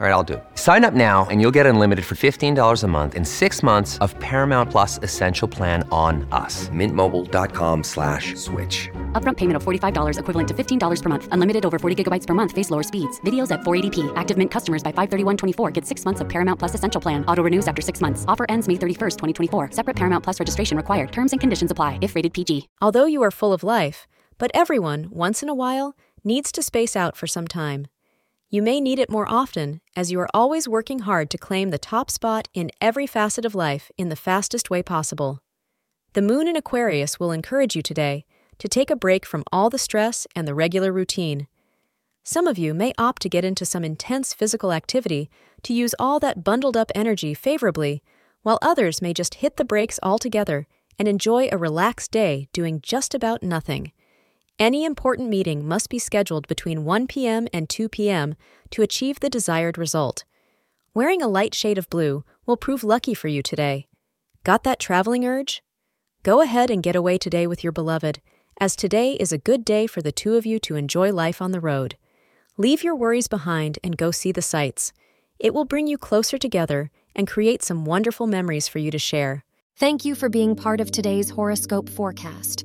All right, I'll do it. Sign up now and you'll get unlimited for $15 a month in six months of Paramount Plus Essential Plan on us. Mintmobile.com slash switch. Upfront payment of $45 equivalent to $15 per month. Unlimited over 40 gigabytes per month. Face lower speeds. Videos at 480p. Active Mint customers by 531.24 get six months of Paramount Plus Essential Plan. Auto renews after six months. Offer ends May 31st, 2024. Separate Paramount Plus registration required. Terms and conditions apply if rated PG. Although you are full of life, but everyone, once in a while, needs to space out for some time. You may need it more often as you are always working hard to claim the top spot in every facet of life in the fastest way possible. The moon in Aquarius will encourage you today to take a break from all the stress and the regular routine. Some of you may opt to get into some intense physical activity to use all that bundled up energy favorably, while others may just hit the brakes altogether and enjoy a relaxed day doing just about nothing. Any important meeting must be scheduled between 1 p.m. and 2 p.m. to achieve the desired result. Wearing a light shade of blue will prove lucky for you today. Got that traveling urge? Go ahead and get away today with your beloved, as today is a good day for the two of you to enjoy life on the road. Leave your worries behind and go see the sights. It will bring you closer together and create some wonderful memories for you to share. Thank you for being part of today's horoscope forecast.